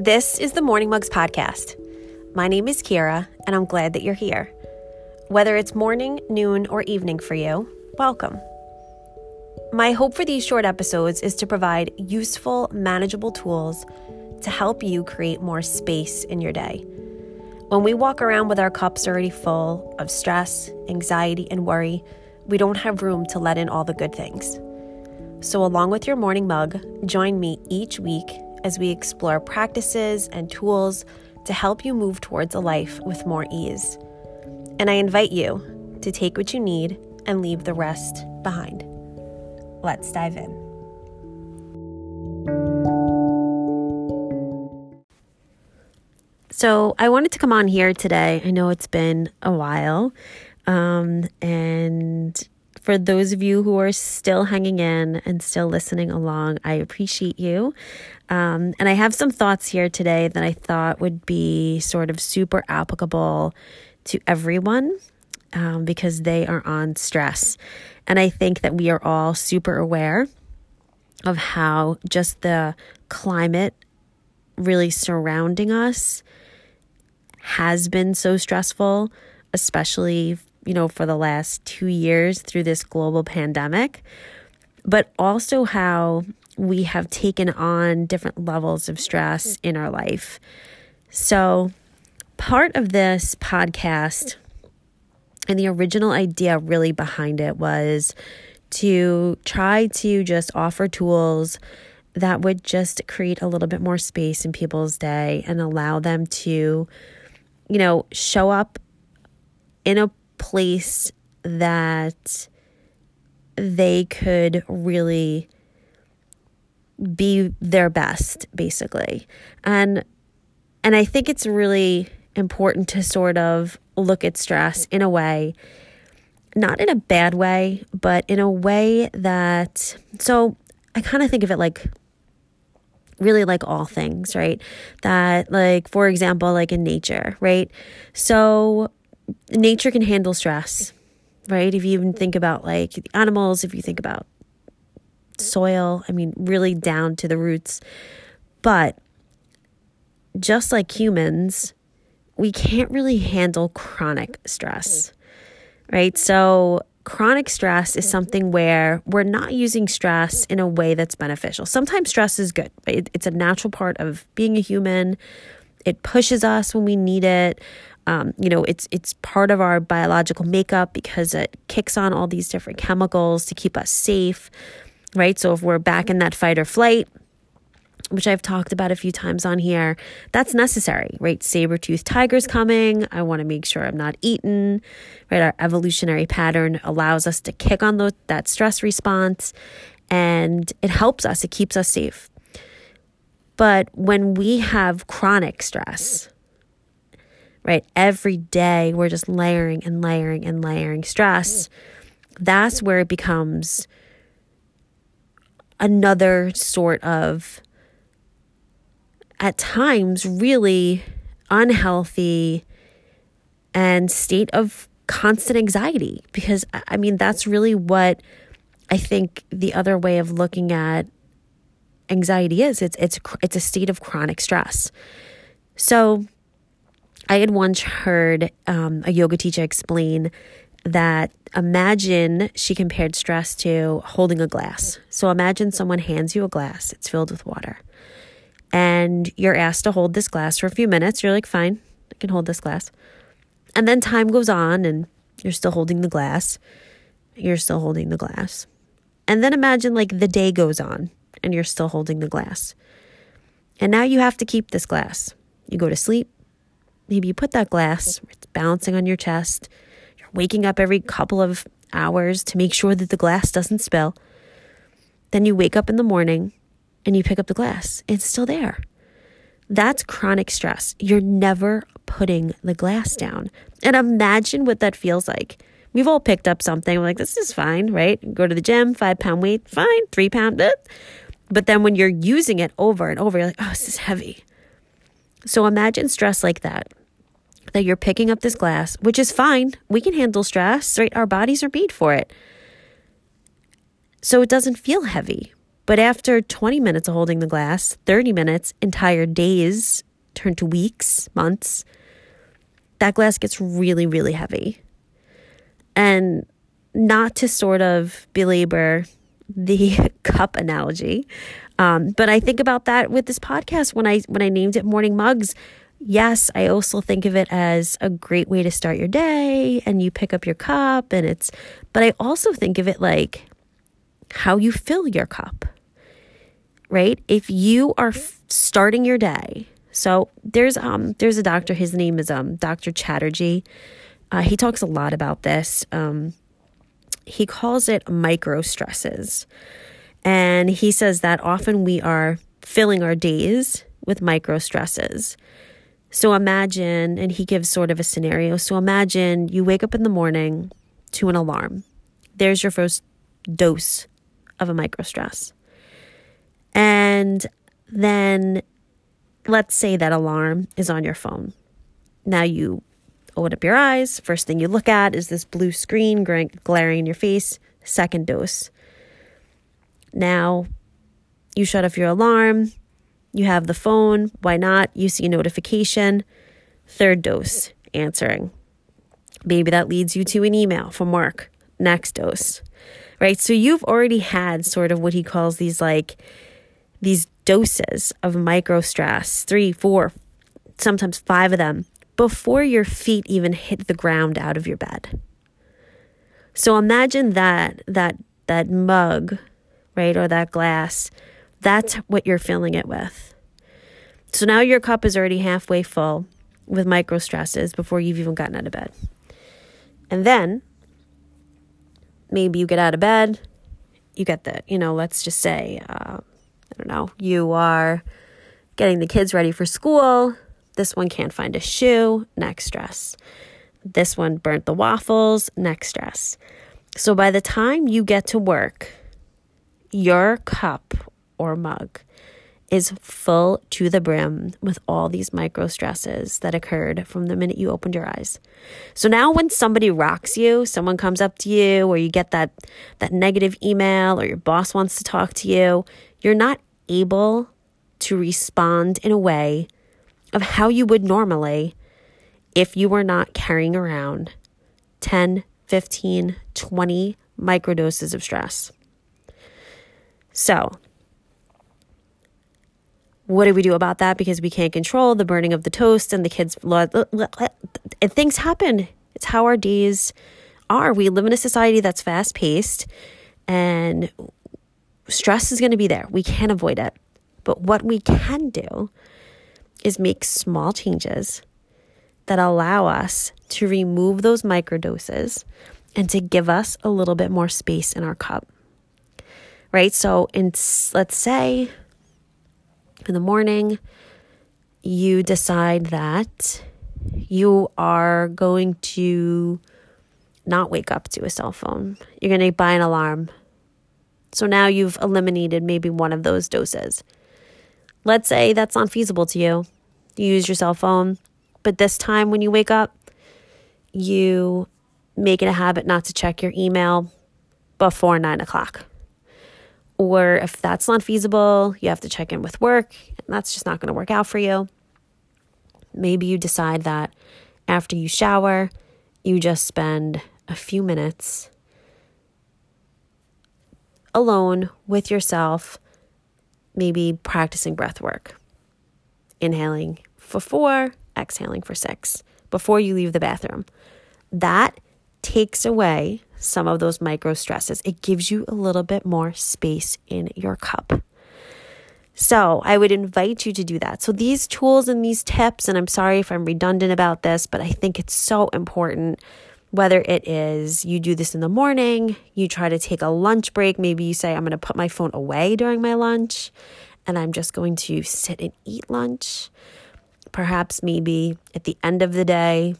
This is the Morning Mugs Podcast. My name is Kira, and I'm glad that you're here. Whether it's morning, noon, or evening for you, welcome. My hope for these short episodes is to provide useful, manageable tools to help you create more space in your day. When we walk around with our cups already full of stress, anxiety, and worry, we don't have room to let in all the good things. So, along with your morning mug, join me each week as we explore practices and tools to help you move towards a life with more ease. And I invite you to take what you need and leave the rest behind. Let's dive in. So, I wanted to come on here today. I know it's been a while. Um, and for those of you who are still hanging in and still listening along, I appreciate you. Um, and I have some thoughts here today that I thought would be sort of super applicable to everyone um, because they are on stress. And I think that we are all super aware of how just the climate really surrounding us has been so stressful, especially you know, for the last two years through this global pandemic, but also how we have taken on different levels of stress in our life. So, part of this podcast and the original idea really behind it was to try to just offer tools that would just create a little bit more space in people's day and allow them to, you know, show up in a place that they could really be their best basically. And and i think it's really important to sort of look at stress in a way not in a bad way but in a way that so i kind of think of it like really like all things right? That like for example like in nature right? So nature can handle stress, right? If you even think about like the animals, if you think about soil, I mean, really down to the roots. But just like humans, we can't really handle chronic stress, right? So, chronic stress is something where we're not using stress in a way that's beneficial. Sometimes stress is good. It's a natural part of being a human. It pushes us when we need it. Um, you know, it's it's part of our biological makeup because it kicks on all these different chemicals to keep us safe, right? So if we're back in that fight or flight, which I've talked about a few times on here, that's necessary, right? Saber-toothed tiger's coming. I want to make sure I'm not eaten, right? Our evolutionary pattern allows us to kick on the, that stress response and it helps us, it keeps us safe. But when we have chronic stress, right? Every day we're just layering and layering and layering stress. That's where it becomes another sort of, at times, really unhealthy and state of constant anxiety. Because, I mean, that's really what I think the other way of looking at anxiety is it's it's it's a state of chronic stress. So I had once heard um, a yoga teacher explain that imagine she compared stress to holding a glass. So imagine someone hands you a glass, it's filled with water, and you're asked to hold this glass for a few minutes. You're like, fine, I can hold this glass. And then time goes on, and you're still holding the glass. You're still holding the glass. And then imagine like the day goes on, and you're still holding the glass. And now you have to keep this glass. You go to sleep, maybe you put that glass, it's bouncing on your chest. You're waking up every couple of hours to make sure that the glass doesn't spill. Then you wake up in the morning and you pick up the glass. It's still there. That's chronic stress. You're never putting the glass down. And imagine what that feels like. We've all picked up something. We're like, this is fine, right? Go to the gym, five pound weight, fine, three pound. Eh. But then when you're using it over and over, you're like, oh, this is heavy. So imagine stress like that that you're picking up this glass, which is fine. We can handle stress, right? Our bodies are made for it. So it doesn't feel heavy. But after 20 minutes of holding the glass, 30 minutes, entire days turn to weeks, months, that glass gets really, really heavy. And not to sort of belabor the cup analogy, um, but I think about that with this podcast when I when I named it Morning Mugs. Yes, I also think of it as a great way to start your day, and you pick up your cup, and it's. But I also think of it like how you fill your cup, right? If you are f- starting your day, so there's um there's a doctor. His name is um Dr. Chatterjee. Uh, he talks a lot about this. Um, he calls it micro stresses. And he says that often we are filling our days with micro stresses. So imagine, and he gives sort of a scenario. So imagine you wake up in the morning to an alarm. There's your first dose of a micro stress. And then let's say that alarm is on your phone. Now you open up your eyes. First thing you look at is this blue screen glaring in your face. Second dose. Now you shut off your alarm. You have the phone. Why not? You see a notification. Third dose, answering. Maybe that leads you to an email from work. Next dose, right? So you've already had sort of what he calls these like these doses of micro stress, three, four, sometimes five of them, before your feet even hit the ground out of your bed. So imagine that that that mug, right, or that glass, that's what you're filling it with. So now your cup is already halfway full with micro stresses before you've even gotten out of bed. And then maybe you get out of bed, you get the, you know, let's just say, uh, I don't know, you are getting the kids ready for school. This one can't find a shoe, next stress. This one burnt the waffles, next stress. So by the time you get to work, your cup or mug is full to the brim with all these micro stresses that occurred from the minute you opened your eyes. So now when somebody rocks you, someone comes up to you or you get that that negative email or your boss wants to talk to you, you're not able to respond in a way of how you would normally if you were not carrying around 10, 15, 20 microdoses of stress. So, what do we do about that? Because we can't control the burning of the toast and the kids' blood. Things happen. It's how our days are. We live in a society that's fast paced and stress is going to be there. We can't avoid it. But what we can do is make small changes that allow us to remove those microdoses and to give us a little bit more space in our cup. Right? So, in let's say in the morning you decide that you are going to not wake up to a cell phone. You're going to buy an alarm so now you've eliminated maybe one of those doses. Let's say that's not feasible to you. You use your cell phone, but this time when you wake up, you make it a habit not to check your email before nine o'clock. Or if that's not feasible, you have to check in with work, and that's just not going to work out for you. Maybe you decide that after you shower, you just spend a few minutes alone with yourself, maybe practicing breath work. Inhaling for four, exhaling for six before you leave the bathroom. That takes away some of those micro stresses. It gives you a little bit more space in your cup. So, I would invite you to do that. So, these tools and these tips, and I'm sorry if I'm redundant about this, but I think it's so important whether it is you do this in the morning, you try to take a lunch break, maybe you say, I'm going to put my phone away during my lunch and I'm just going to sit and eat lunch. Perhaps maybe at the end of the day,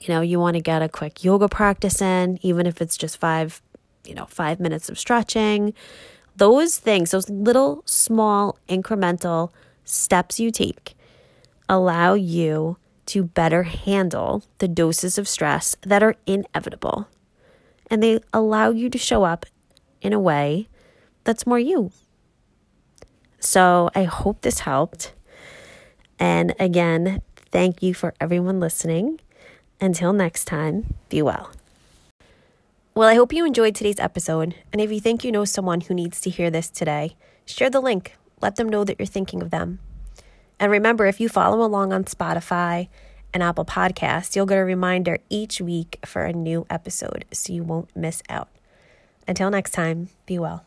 you know, you want to get a quick yoga practice in, even if it's just five, you know, five minutes of stretching. Those things, those little small incremental steps you take allow you to better handle the doses of stress that are inevitable. And they allow you to show up in a way that's more you, So I hope this helped. And again, thank you for everyone listening. Until next time, be well. Well, I hope you enjoyed today's episode. And if you think you know someone who needs to hear this today, share the link. Let them know that you're thinking of them. And remember, if you follow along on Spotify and Apple Podcasts, you'll get a reminder each week for a new episode so you won't miss out. Until next time, be well.